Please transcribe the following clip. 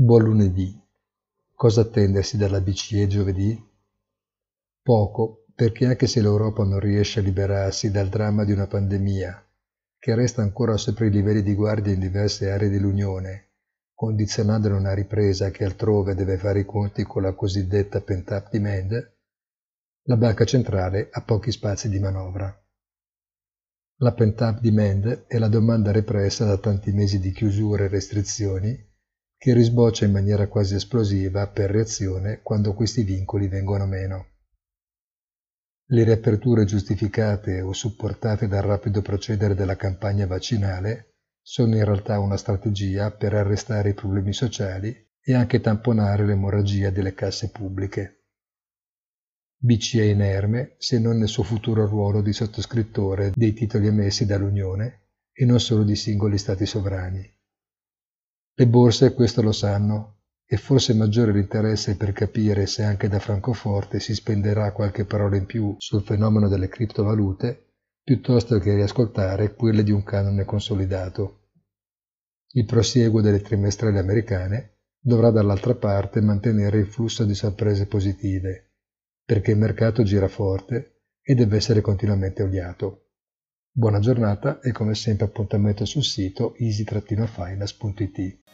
Buon lunedì. Cosa attendersi dalla BCE giovedì? Poco, perché anche se l'Europa non riesce a liberarsi dal dramma di una pandemia, che resta ancora sopra i livelli di guardia in diverse aree dell'Unione, condizionando una ripresa che altrove deve fare i conti con la cosiddetta pent-up demand, la banca centrale ha pochi spazi di manovra. La pent-up demand è la domanda repressa da tanti mesi di chiusure e restrizioni che risboccia in maniera quasi esplosiva per reazione quando questi vincoli vengono meno. Le riaperture giustificate o supportate dal rapido procedere della campagna vaccinale sono in realtà una strategia per arrestare i problemi sociali e anche tamponare l'emorragia delle casse pubbliche. BCE inerme se non nel suo futuro ruolo di sottoscrittore dei titoli emessi dall'Unione e non solo di singoli stati sovrani. Le borse questo lo sanno e forse maggiore l'interesse per capire se anche da Francoforte si spenderà qualche parola in più sul fenomeno delle criptovalute piuttosto che riascoltare quelle di un canone consolidato. Il prosieguo delle trimestrali americane dovrà dall'altra parte mantenere il flusso di sorprese positive, perché il mercato gira forte e deve essere continuamente oliato. Buona giornata e come sempre appuntamento sul sito easy-finance.it.